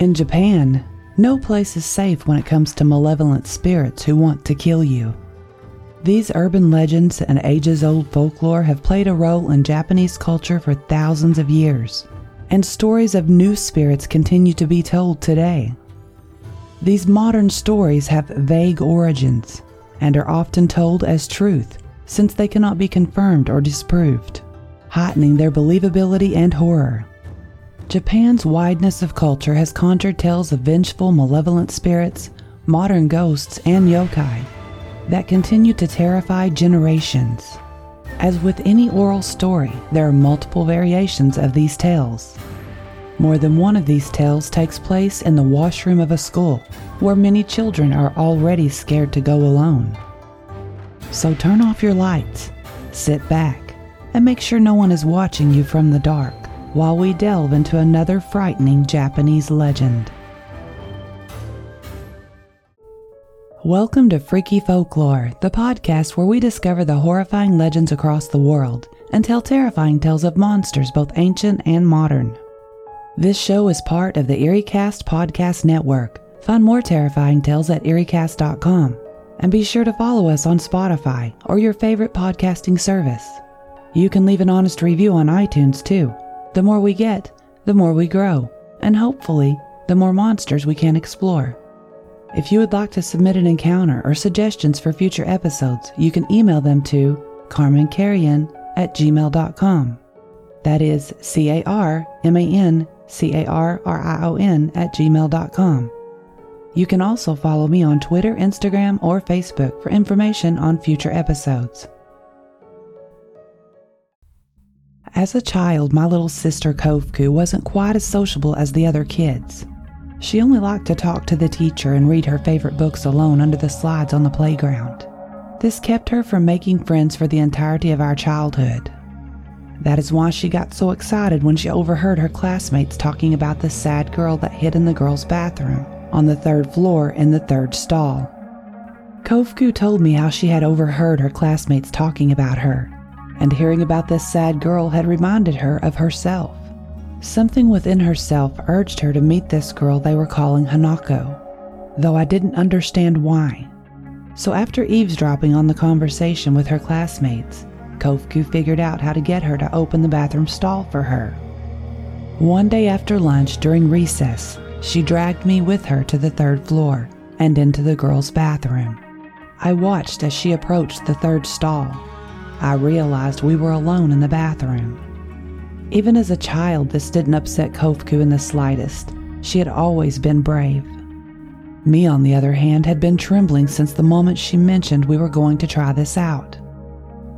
In Japan, no place is safe when it comes to malevolent spirits who want to kill you. These urban legends and ages old folklore have played a role in Japanese culture for thousands of years, and stories of new spirits continue to be told today. These modern stories have vague origins and are often told as truth since they cannot be confirmed or disproved, heightening their believability and horror. Japan's wideness of culture has conjured tales of vengeful, malevolent spirits, modern ghosts, and yokai that continue to terrify generations. As with any oral story, there are multiple variations of these tales. More than one of these tales takes place in the washroom of a school, where many children are already scared to go alone. So turn off your lights, sit back, and make sure no one is watching you from the dark while we delve into another frightening Japanese legend. Welcome to Freaky Folklore, the podcast where we discover the horrifying legends across the world and tell terrifying tales of monsters both ancient and modern. This show is part of the EerieCast podcast network. Find more terrifying tales at EerieCast.com and be sure to follow us on Spotify or your favorite podcasting service. You can leave an honest review on iTunes too. The more we get, the more we grow, and hopefully, the more monsters we can explore. If you would like to submit an encounter or suggestions for future episodes, you can email them to carmancarrion at gmail.com. That is C A R M A N C A R R I O N at gmail.com. You can also follow me on Twitter, Instagram, or Facebook for information on future episodes. As a child, my little sister Kovku wasn't quite as sociable as the other kids. She only liked to talk to the teacher and read her favorite books alone under the slides on the playground. This kept her from making friends for the entirety of our childhood. That is why she got so excited when she overheard her classmates talking about the sad girl that hid in the girls' bathroom on the third floor in the third stall. Kovku told me how she had overheard her classmates talking about her and hearing about this sad girl had reminded her of herself. Something within herself urged her to meet this girl they were calling Hanako, though I didn't understand why. So, after eavesdropping on the conversation with her classmates, Kovku figured out how to get her to open the bathroom stall for her. One day after lunch during recess, she dragged me with her to the third floor and into the girls' bathroom. I watched as she approached the third stall I realized we were alone in the bathroom. Even as a child, this didn't upset Kovku in the slightest. She had always been brave. Me, on the other hand, had been trembling since the moment she mentioned we were going to try this out.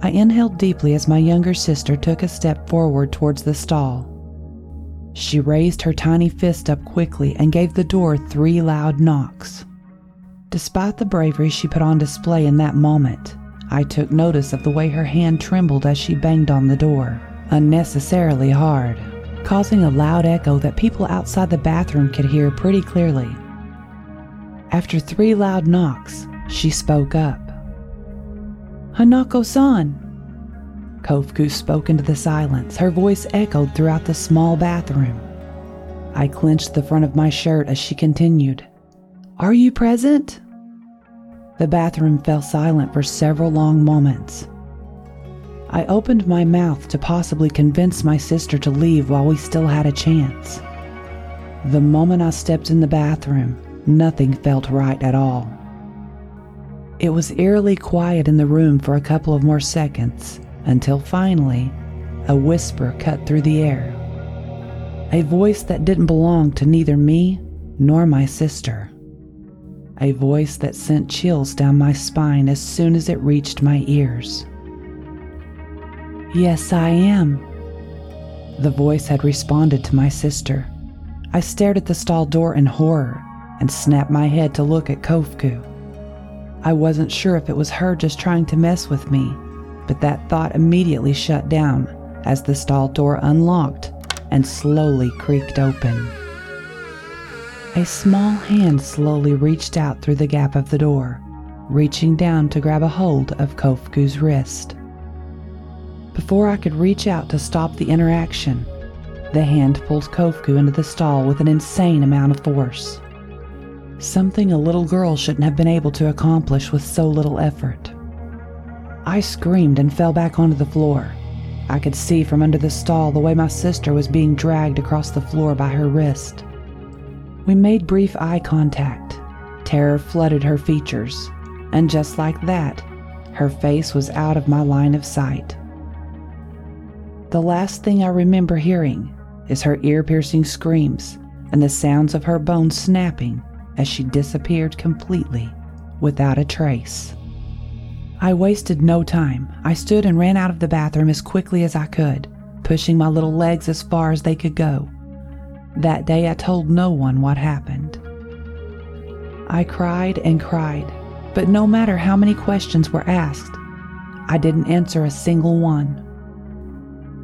I inhaled deeply as my younger sister took a step forward towards the stall. She raised her tiny fist up quickly and gave the door three loud knocks. Despite the bravery she put on display in that moment, I took notice of the way her hand trembled as she banged on the door, unnecessarily hard, causing a loud echo that people outside the bathroom could hear pretty clearly. After three loud knocks, she spoke up. Hanako san! Kovku spoke into the silence. Her voice echoed throughout the small bathroom. I clenched the front of my shirt as she continued. Are you present? The bathroom fell silent for several long moments. I opened my mouth to possibly convince my sister to leave while we still had a chance. The moment I stepped in the bathroom, nothing felt right at all. It was eerily quiet in the room for a couple of more seconds until finally, a whisper cut through the air. A voice that didn't belong to neither me nor my sister a voice that sent chills down my spine as soon as it reached my ears. Yes, I am. The voice had responded to my sister. I stared at the stall door in horror and snapped my head to look at Kovku. I wasn't sure if it was her just trying to mess with me, but that thought immediately shut down as the stall door unlocked and slowly creaked open. A small hand slowly reached out through the gap of the door, reaching down to grab a hold of Kovku's wrist. Before I could reach out to stop the interaction, The hand pulled Kofku into the stall with an insane amount of force. Something a little girl shouldn't have been able to accomplish with so little effort. I screamed and fell back onto the floor. I could see from under the stall the way my sister was being dragged across the floor by her wrist. We made brief eye contact. Terror flooded her features, and just like that, her face was out of my line of sight. The last thing I remember hearing is her ear piercing screams and the sounds of her bones snapping as she disappeared completely without a trace. I wasted no time. I stood and ran out of the bathroom as quickly as I could, pushing my little legs as far as they could go. That day, I told no one what happened. I cried and cried, but no matter how many questions were asked, I didn't answer a single one.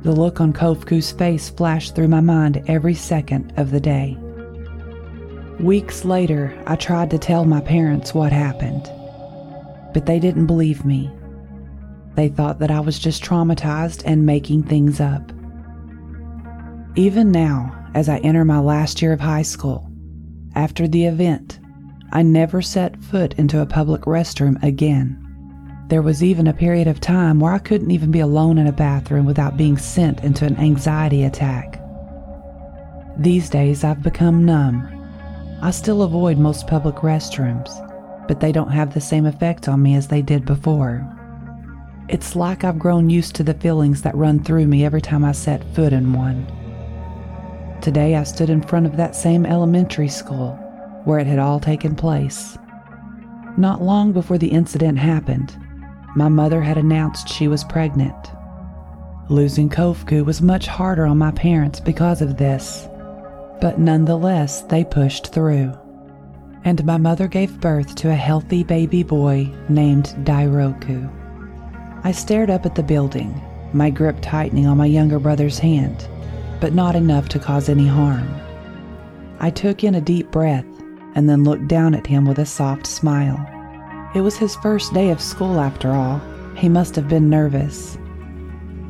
The look on Kofku's face flashed through my mind every second of the day. Weeks later, I tried to tell my parents what happened, but they didn't believe me. They thought that I was just traumatized and making things up. Even now, as I enter my last year of high school, after the event, I never set foot into a public restroom again. There was even a period of time where I couldn't even be alone in a bathroom without being sent into an anxiety attack. These days, I've become numb. I still avoid most public restrooms, but they don't have the same effect on me as they did before. It's like I've grown used to the feelings that run through me every time I set foot in one. Today, I stood in front of that same elementary school where it had all taken place. Not long before the incident happened, my mother had announced she was pregnant. Losing Kofku was much harder on my parents because of this, but nonetheless, they pushed through. And my mother gave birth to a healthy baby boy named Dairoku. I stared up at the building, my grip tightening on my younger brother's hand, but not enough to cause any harm. I took in a deep breath and then looked down at him with a soft smile. It was his first day of school, after all. He must have been nervous.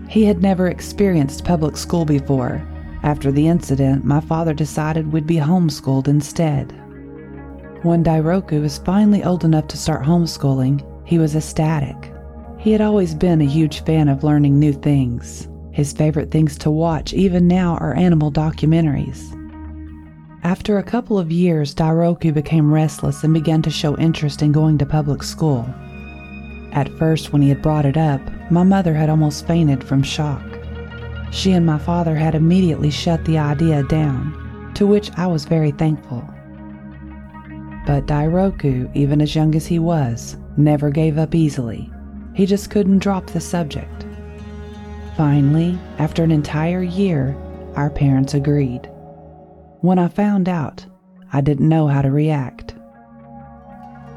He had never experienced public school before. After the incident, my father decided we'd be homeschooled instead. When Dairoku was finally old enough to start homeschooling, he was ecstatic. He had always been a huge fan of learning new things. His favorite things to watch, even now, are animal documentaries. After a couple of years, Dairoku became restless and began to show interest in going to public school. At first, when he had brought it up, my mother had almost fainted from shock. She and my father had immediately shut the idea down, to which I was very thankful. But Dairoku, even as young as he was, never gave up easily. He just couldn't drop the subject. Finally, after an entire year, our parents agreed. When I found out, I didn't know how to react.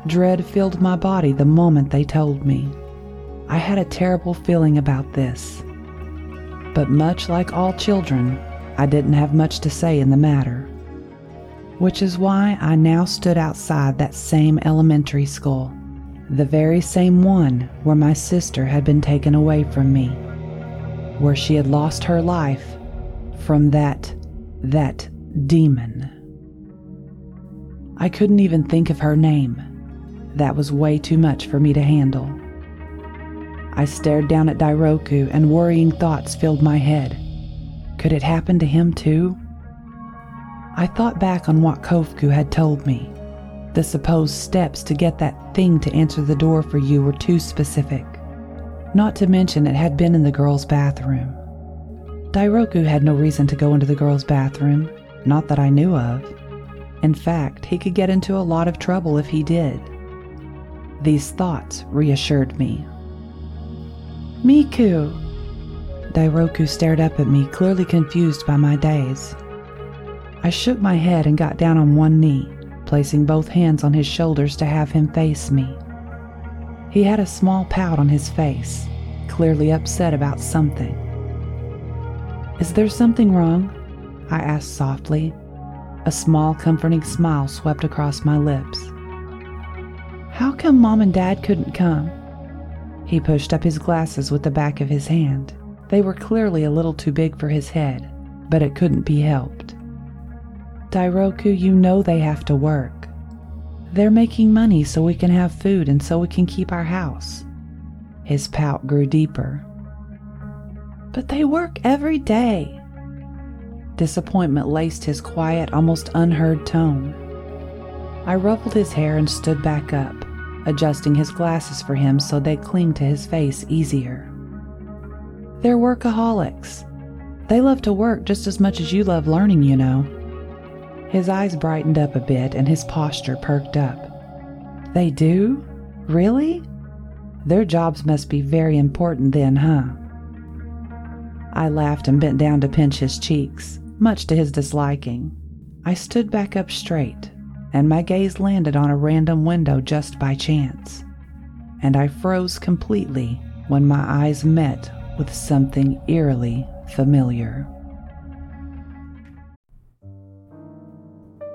Dread filled my body the moment they told me. I had a terrible feeling about this. But much like all children, I didn't have much to say in the matter. Which is why I now stood outside that same elementary school, the very same one where my sister had been taken away from me, where she had lost her life from that, that Demon. I couldn't even think of her name. That was way too much for me to handle. I stared down at Dairoku and worrying thoughts filled my head. Could it happen to him too? I thought back on what Kofku had told me. The supposed steps to get that thing to answer the door for you were too specific. Not to mention it had been in the girl's bathroom. Dairoku had no reason to go into the girl's bathroom. Not that I knew of. In fact, he could get into a lot of trouble if he did. These thoughts reassured me. Miku! Dairoku stared up at me, clearly confused by my daze. I shook my head and got down on one knee, placing both hands on his shoulders to have him face me. He had a small pout on his face, clearly upset about something. Is there something wrong? I asked softly. A small, comforting smile swept across my lips. How come Mom and Dad couldn't come? He pushed up his glasses with the back of his hand. They were clearly a little too big for his head, but it couldn't be helped. Dairoku, you know they have to work. They're making money so we can have food and so we can keep our house. His pout grew deeper. But they work every day. Disappointment laced his quiet, almost unheard tone. I ruffled his hair and stood back up, adjusting his glasses for him so they'd cling to his face easier. They're workaholics. They love to work just as much as you love learning, you know. His eyes brightened up a bit and his posture perked up. They do? Really? Their jobs must be very important then, huh? I laughed and bent down to pinch his cheeks, much to his disliking. I stood back up straight, and my gaze landed on a random window just by chance. And I froze completely when my eyes met with something eerily familiar.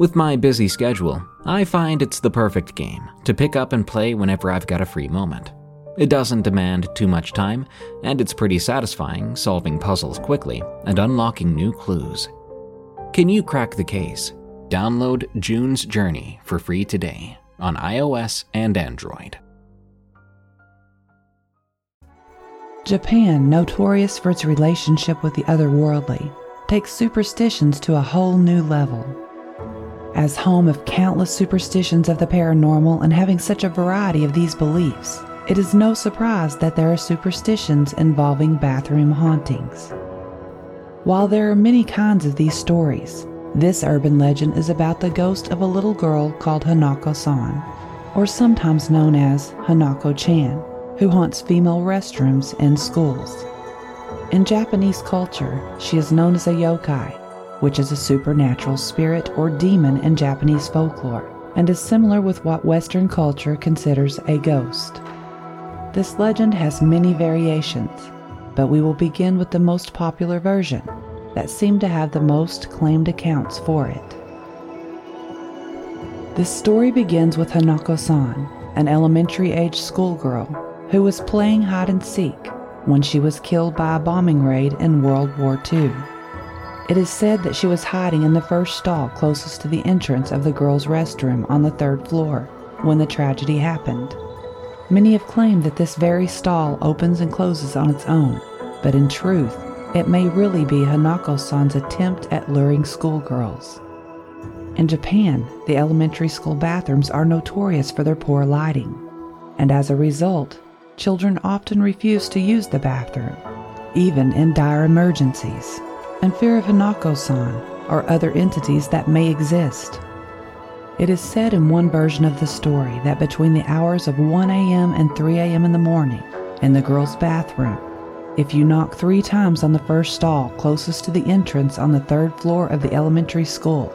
With my busy schedule, I find it's the perfect game to pick up and play whenever I've got a free moment. It doesn't demand too much time, and it's pretty satisfying solving puzzles quickly and unlocking new clues. Can you crack the case? Download June's Journey for free today on iOS and Android. Japan, notorious for its relationship with the otherworldly, takes superstitions to a whole new level. As home of countless superstitions of the paranormal and having such a variety of these beliefs, it is no surprise that there are superstitions involving bathroom hauntings. While there are many kinds of these stories, this urban legend is about the ghost of a little girl called Hanako san, or sometimes known as Hanako chan, who haunts female restrooms and schools. In Japanese culture, she is known as a yokai, which is a supernatural spirit or demon in Japanese folklore, and is similar with what Western culture considers a ghost. This legend has many variations, but we will begin with the most popular version that seem to have the most claimed accounts for it. This story begins with Hanako san, an elementary age schoolgirl who was playing hide and seek when she was killed by a bombing raid in World War II. It is said that she was hiding in the first stall closest to the entrance of the girls' restroom on the third floor when the tragedy happened. Many have claimed that this very stall opens and closes on its own, but in truth, it may really be Hanako san's attempt at luring schoolgirls. In Japan, the elementary school bathrooms are notorious for their poor lighting, and as a result, children often refuse to use the bathroom, even in dire emergencies, and fear of Hanako san or other entities that may exist. It is said in one version of the story that between the hours of 1 a.m. and 3 a.m. in the morning, in the girls' bathroom, if you knock three times on the first stall closest to the entrance on the third floor of the elementary school,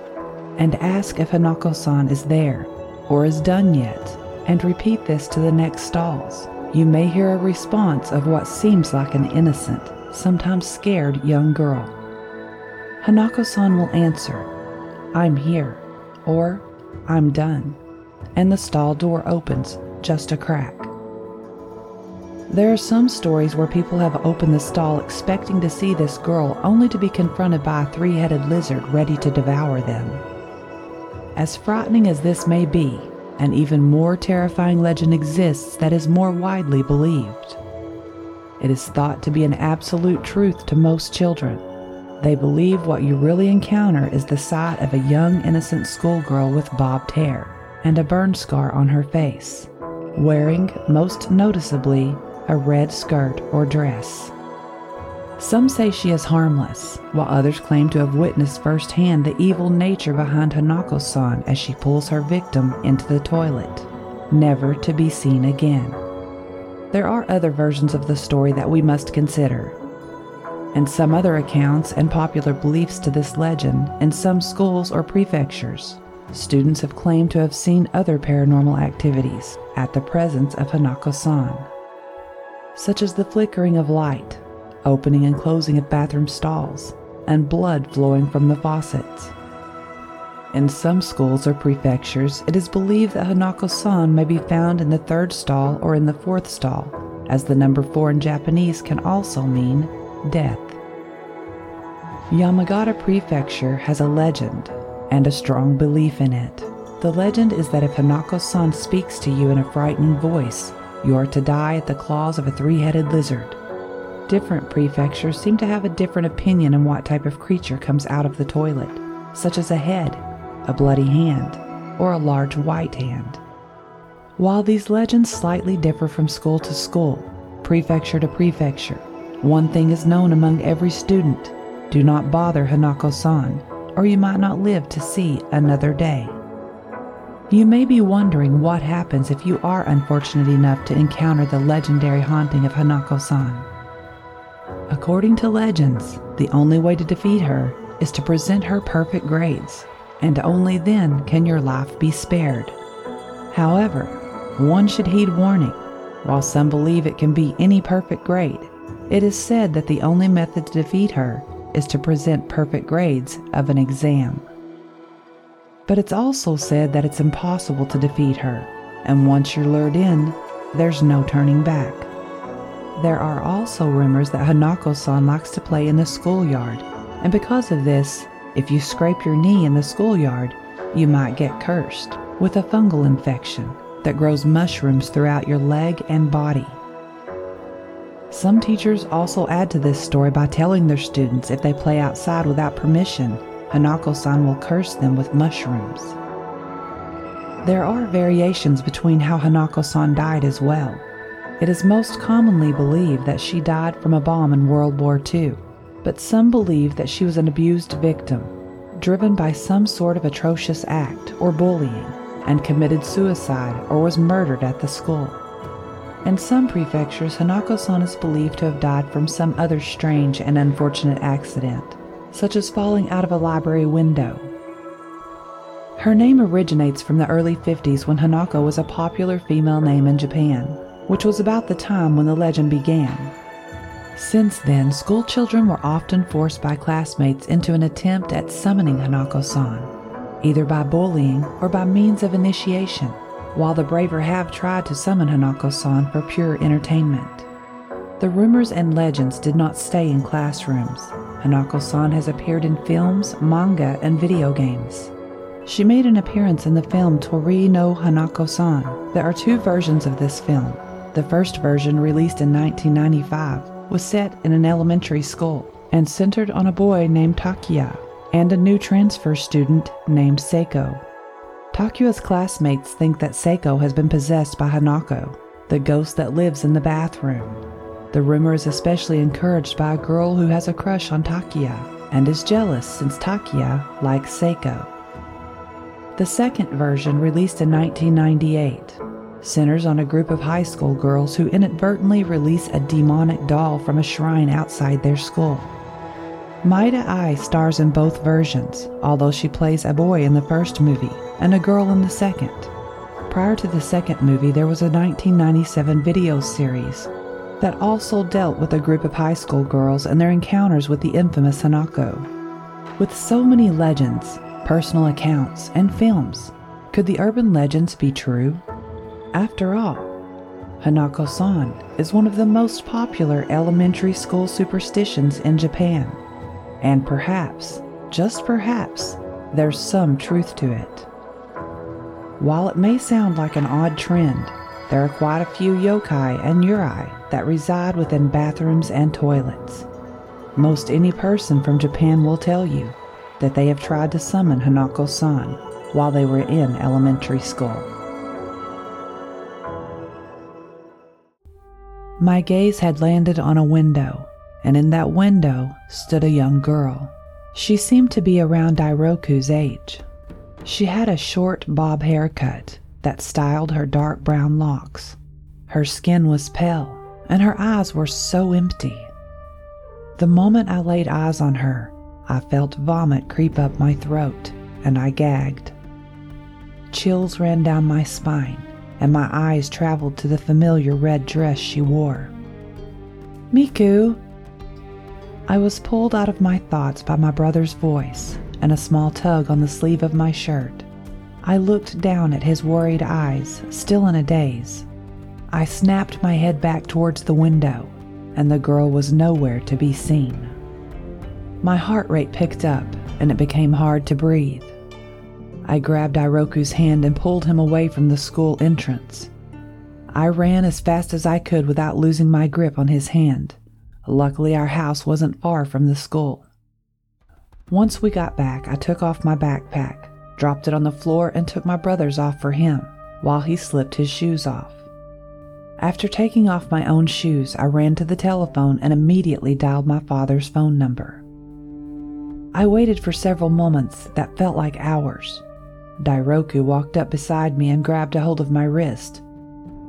and ask if Hanako san is there or is done yet, and repeat this to the next stalls, you may hear a response of what seems like an innocent, sometimes scared young girl. Hanako san will answer, I'm here, or I'm done. And the stall door opens just a crack. There are some stories where people have opened the stall expecting to see this girl only to be confronted by a three headed lizard ready to devour them. As frightening as this may be, an even more terrifying legend exists that is more widely believed. It is thought to be an absolute truth to most children they believe what you really encounter is the sight of a young, innocent schoolgirl with bobbed hair, and a burn scar on her face, wearing, most noticeably, a red skirt or dress. Some say she is harmless, while others claim to have witnessed firsthand the evil nature behind Hanako san as she pulls her victim into the toilet, never to be seen again. There are other versions of the story that we must consider, and some other accounts and popular beliefs to this legend in some schools or prefectures. Students have claimed to have seen other paranormal activities at the presence of Hanako san, such as the flickering of light opening and closing of bathroom stalls, and blood flowing from the faucets. In some schools or prefectures, it is believed that Hanako san may be found in the third stall or in the fourth stall, as the number four in Japanese can also mean death. Yamagata Prefecture has a legend and a strong belief in it. The legend is that if Hanako san speaks to you in a frightened voice, you are to die at the claws of a three headed lizard different prefectures seem to have a different opinion on what type of creature comes out of the toilet, such as a head, a bloody hand, or a large white hand. While these legends slightly differ from school to school, prefecture to prefecture, one thing is known among every student do not bother Hanako san, or you might not live to see another day. You may be wondering what happens if you are unfortunate enough to encounter the legendary haunting of Hanako san. According to legends, the only way to defeat her is to present her perfect grades, and only then can your life be spared. However, one should heed warning. While some believe it can be any perfect grade, it is said that the only method to defeat her is to present perfect grades of an exam. But it's also said that it's impossible to defeat her, and once you're lured in, there's no turning back. There are also rumors that Hanako san likes to play in the schoolyard, and because of this, if you scrape your knee in the schoolyard, you might get cursed with a fungal infection that grows mushrooms throughout your leg and body. Some teachers also add to this story by telling their students if they play outside without permission, Hanako san will curse them with mushrooms. There are variations between how Hanako san died as well. It is most commonly believed that she died from a bomb in World War II, but some believe that she was an abused victim, driven by some sort of atrocious act or bullying, and committed suicide or was murdered at the school. In some prefectures, Hanako san is believed to have died from some other strange and unfortunate accident, such as falling out of a library window. Her name originates from the early 50s when Hanako was a popular female name in Japan which was about the time when the legend began. Since then, school children were often forced by classmates into an attempt at summoning Hanako san, either by bullying or by means of initiation, while the braver have tried to summon Hanako san for pure entertainment. The rumors and legends did not stay in classrooms. Hanako san has appeared in films, manga, and video games. She made an appearance in the film Toire no Hanako san. There are two versions of this film the first version, released in 1995, was set in an elementary school and centered on a boy named Takuya and a new transfer student named Seiko. Takuya's classmates think that Seiko has been possessed by Hanako, the ghost that lives in the bathroom. The rumor is especially encouraged by a girl who has a crush on Takuya and is jealous since Takuya likes Seiko. The second version, released in 1998, centers on a group of high school girls who inadvertently release a demonic doll from a shrine outside their school. Maeda Ai stars in both versions, although she plays a boy in the first movie and a girl in the second. Prior to the second movie, there was a 1997 video series that also dealt with a group of high school girls and their encounters with the infamous Hanako. With so many legends, personal accounts, and films, could the urban legends be true? After all, Hanako san is one of the most popular elementary school superstitions in Japan, and perhaps, just perhaps, there's some truth to it. While it may sound like an odd trend, there are quite a few yokai and yurei that reside within bathrooms and toilets. Most any person from Japan will tell you that they have tried to summon Hanako san, while they were in elementary school. My gaze had landed on a window, and in that window stood a young girl. She seemed to be around Dairoku's age. She had a short bob haircut that styled her dark brown locks. Her skin was pale, and her eyes were so empty. The moment I laid eyes on her, I felt vomit creep up my throat, and I gagged. Chills ran down my spine, and my eyes traveled to the familiar red dress she wore. Miku! I was pulled out of my thoughts by my brother's voice and a small tug on the sleeve of my shirt. I looked down at his worried eyes, still in a daze. I snapped my head back towards the window, and the girl was nowhere to be seen. My heart rate picked up, and it became hard to breathe. I grabbed Iroku's hand and pulled him away from the school entrance. I ran as fast as I could without losing my grip on his hand. Luckily, our house wasn't far from the school. Once we got back, I took off my backpack, dropped it on the floor, and took my brother's off for him while he slipped his shoes off. After taking off my own shoes, I ran to the telephone and immediately dialed my father's phone number. I waited for several moments that felt like hours. Dairoku walked up beside me and grabbed a hold of my wrist.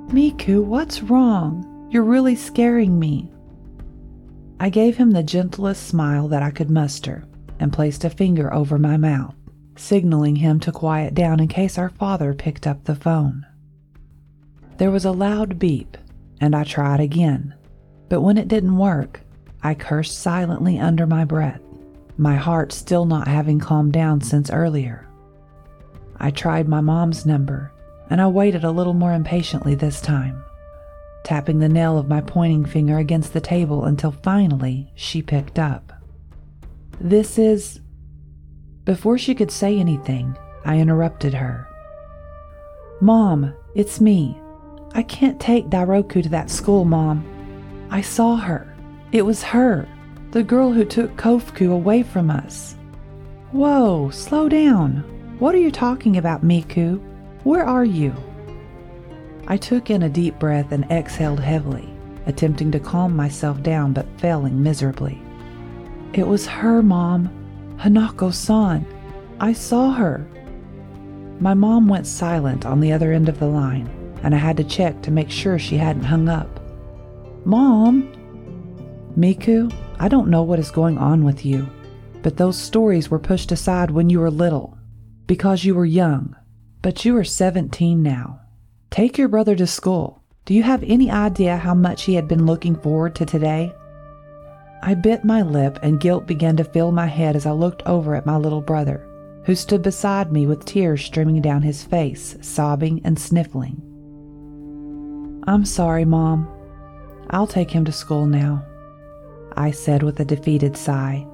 Miku, what's wrong? You're really scaring me. I gave him the gentlest smile that I could muster and placed a finger over my mouth, signaling him to quiet down in case our father picked up the phone. There was a loud beep, and I tried again, but when it didn't work, I cursed silently under my breath, my heart still not having calmed down since earlier. I tried my mom's number, and I waited a little more impatiently this time tapping the nail of my pointing finger against the table until finally she picked up. This is. Before she could say anything, I interrupted her. Mom, it's me. I can't take Dairoku to that school, Mom. I saw her. It was her, the girl who took Kofuku away from us. Whoa, slow down. What are you talking about, Miku? Where are you? I took in a deep breath and exhaled heavily, attempting to calm myself down but failing miserably. It was her, Mom. Hanako san. I saw her. My mom went silent on the other end of the line, and I had to check to make sure she hadn't hung up. Mom! Miku, I don't know what is going on with you, but those stories were pushed aside when you were little because you were young, but you are 17 now. Take your brother to school. Do you have any idea how much he had been looking forward to today? I bit my lip and guilt began to fill my head as I looked over at my little brother, who stood beside me with tears streaming down his face, sobbing and sniffling. I'm sorry, Mom. I'll take him to school now, I said with a defeated sigh.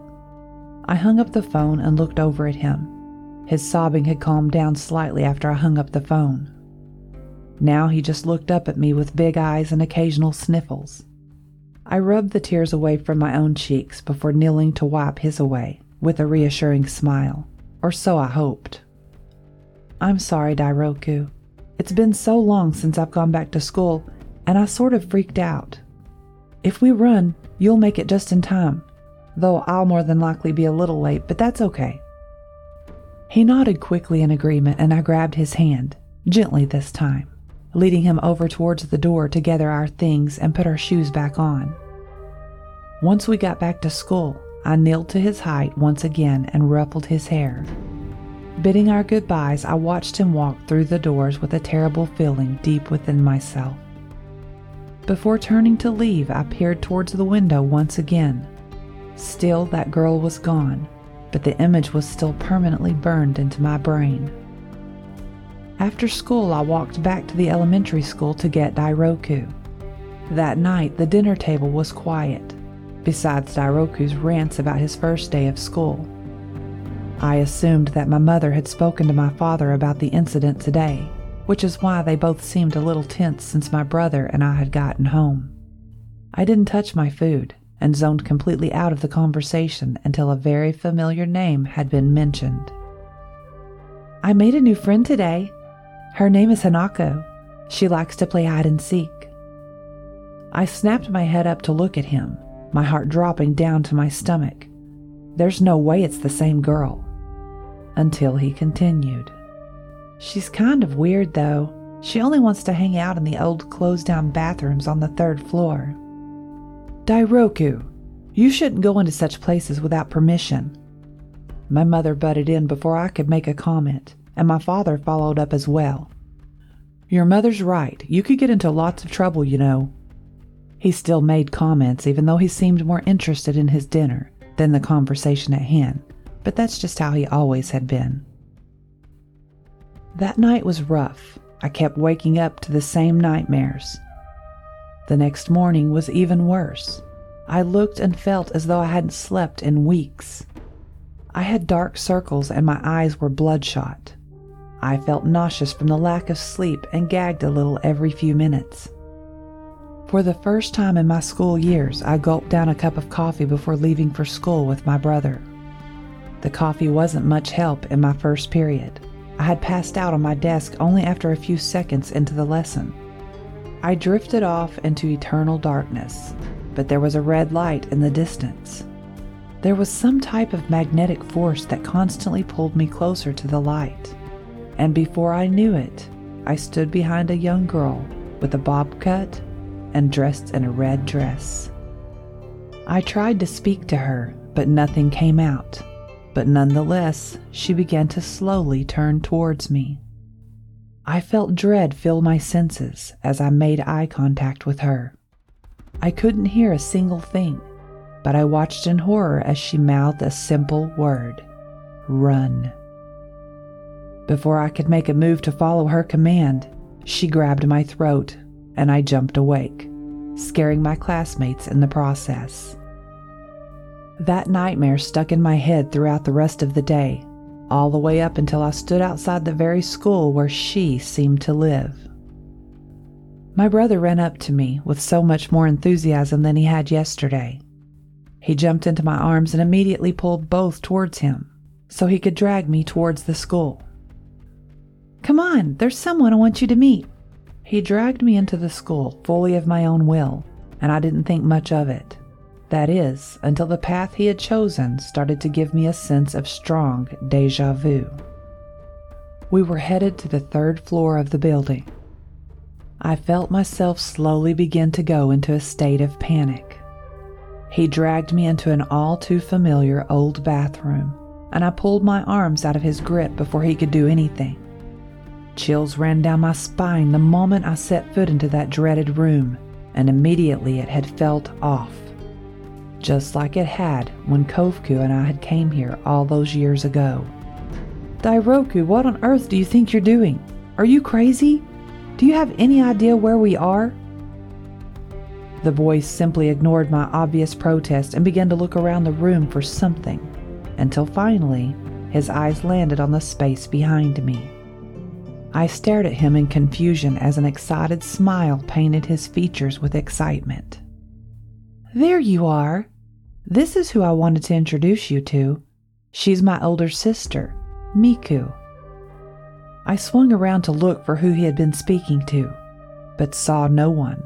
I hung up the phone and looked over at him. His sobbing had calmed down slightly after I hung up the phone. Now he just looked up at me with big eyes and occasional sniffles. I rubbed the tears away from my own cheeks before kneeling to wipe his away with a reassuring smile, or so I hoped. I'm sorry, Dairoku. It's been so long since I've gone back to school, and I sort of freaked out. If we run, you'll make it just in time, though I'll more than likely be a little late, but that's okay. He nodded quickly in agreement, and I grabbed his hand, gently this time leading him over towards the door to gather our things and put our shoes back on. Once we got back to school, I kneeled to his height once again and ruffled his hair. Bidding our goodbyes, I watched him walk through the doors with a terrible feeling deep within myself. Before turning to leave, I peered towards the window once again. Still, that girl was gone, but the image was still permanently burned into my brain. After school, I walked back to the elementary school to get Dairoku. That night, the dinner table was quiet, besides Dairoku's rants about his first day of school. I assumed that my mother had spoken to my father about the incident today, which is why they both seemed a little tense since my brother and I had gotten home. I didn't touch my food and zoned completely out of the conversation until a very familiar name had been mentioned. I made a new friend today. Her name is Hanako. She likes to play hide and seek. I snapped my head up to look at him, my heart dropping down to my stomach. There's no way it's the same girl. Until he continued. She's kind of weird, though. She only wants to hang out in the old closed down bathrooms on the third floor. Dairoku, you shouldn't go into such places without permission. My mother butted in before I could make a comment, and my father followed up as well. Your mother's right. You could get into lots of trouble, you know. He still made comments, even though he seemed more interested in his dinner than the conversation at hand, but that's just how he always had been. That night was rough. I kept waking up to the same nightmares. The next morning was even worse. I looked and felt as though I hadn't slept in weeks. I had dark circles and my eyes were bloodshot. I felt nauseous from the lack of sleep and gagged a little every few minutes. For the first time in my school years, I gulped down a cup of coffee before leaving for school with my brother. The coffee wasn't much help in my first period. I had passed out on my desk only after a few seconds into the lesson. I drifted off into eternal darkness, but there was a red light in the distance. There was some type of magnetic force that constantly pulled me closer to the light. And before I knew it, I stood behind a young girl with a bob cut and dressed in a red dress. I tried to speak to her, but nothing came out. But nonetheless, she began to slowly turn towards me. I felt dread fill my senses as I made eye contact with her. I couldn't hear a single thing, but I watched in horror as she mouthed a simple word run. Before I could make a move to follow her command, she grabbed my throat and I jumped awake, scaring my classmates in the process. That nightmare stuck in my head throughout the rest of the day, all the way up until I stood outside the very school where she seemed to live. My brother ran up to me with so much more enthusiasm than he had yesterday. He jumped into my arms and immediately pulled both towards him so he could drag me towards the school. Come on, there's someone I want you to meet. He dragged me into the school fully of my own will, and I didn't think much of it. That is, until the path he had chosen started to give me a sense of strong deja vu. We were headed to the third floor of the building. I felt myself slowly begin to go into a state of panic. He dragged me into an all too familiar old bathroom, and I pulled my arms out of his grip before he could do anything. Chills ran down my spine the moment I set foot into that dreaded room, and immediately it had felt off. Just like it had when Kofuku and I had came here all those years ago. Dairoku, what on earth do you think you're doing? Are you crazy? Do you have any idea where we are? The boy simply ignored my obvious protest and began to look around the room for something, until finally his eyes landed on the space behind me. I stared at him in confusion as an excited smile painted his features with excitement. There you are. This is who I wanted to introduce you to. She's my older sister, Miku. I swung around to look for who he had been speaking to, but saw no one.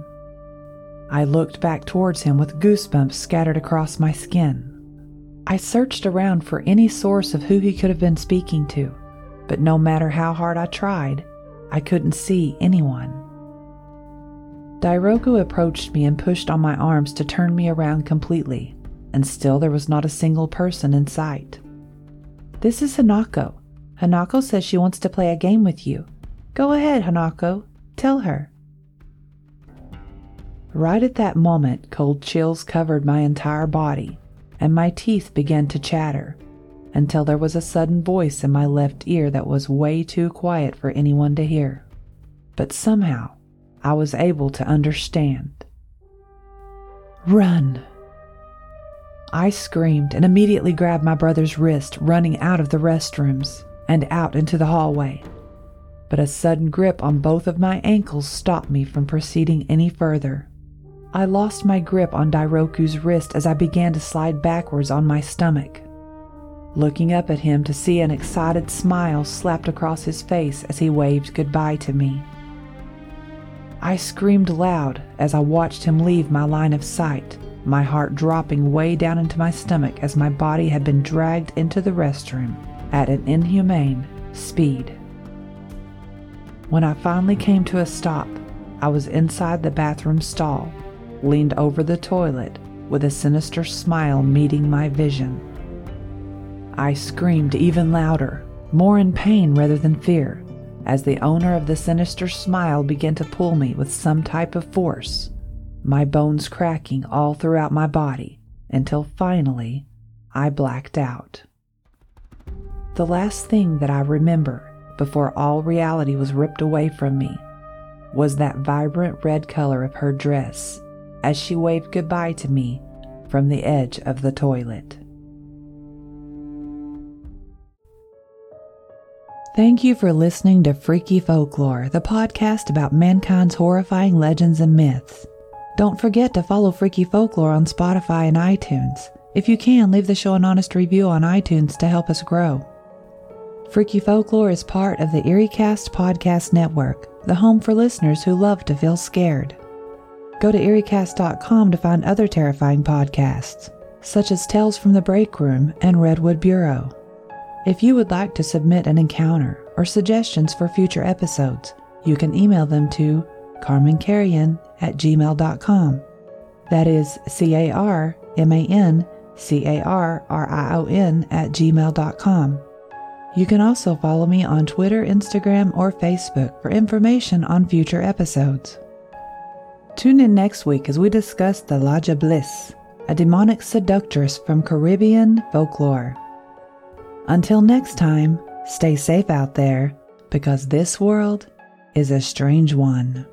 I looked back towards him with goosebumps scattered across my skin. I searched around for any source of who he could have been speaking to but no matter how hard I tried, I couldn't see anyone. Dairoku approached me and pushed on my arms to turn me around completely, and still there was not a single person in sight. This is Hanako. Hanako says she wants to play a game with you. Go ahead, Hanako. Tell her. Right at that moment, cold chills covered my entire body, and my teeth began to chatter until there was a sudden voice in my left ear that was way too quiet for anyone to hear. But somehow, I was able to understand. Run! I screamed and immediately grabbed my brother's wrist, running out of the restrooms and out into the hallway. But a sudden grip on both of my ankles stopped me from proceeding any further. I lost my grip on Dairoku's wrist as I began to slide backwards on my stomach. Looking up at him to see an excited smile slapped across his face as he waved goodbye to me. I screamed loud as I watched him leave my line of sight, my heart dropping way down into my stomach as my body had been dragged into the restroom at an inhumane speed. When I finally came to a stop, I was inside the bathroom stall, leaned over the toilet, with a sinister smile meeting my vision. I screamed even louder, more in pain rather than fear, as the owner of the sinister smile began to pull me with some type of force, my bones cracking all throughout my body until finally I blacked out. The last thing that I remember before all reality was ripped away from me was that vibrant red color of her dress as she waved goodbye to me from the edge of the toilet. Thank you for listening to Freaky Folklore, the podcast about mankind's horrifying legends and myths. Don't forget to follow Freaky Folklore on Spotify and iTunes. If you can, leave the show an honest review on iTunes to help us grow. Freaky Folklore is part of the EerieCast Podcast Network, the home for listeners who love to feel scared. Go to EerieCast.com to find other terrifying podcasts, such as Tales from the Break Room and Redwood Bureau. If you would like to submit an encounter or suggestions for future episodes, you can email them to carmancarrion at gmail.com. That is C A R M A N C A R R I O N at gmail.com. You can also follow me on Twitter, Instagram, or Facebook for information on future episodes. Tune in next week as we discuss the La Jablesse, a demonic seductress from Caribbean folklore. Until next time, stay safe out there because this world is a strange one.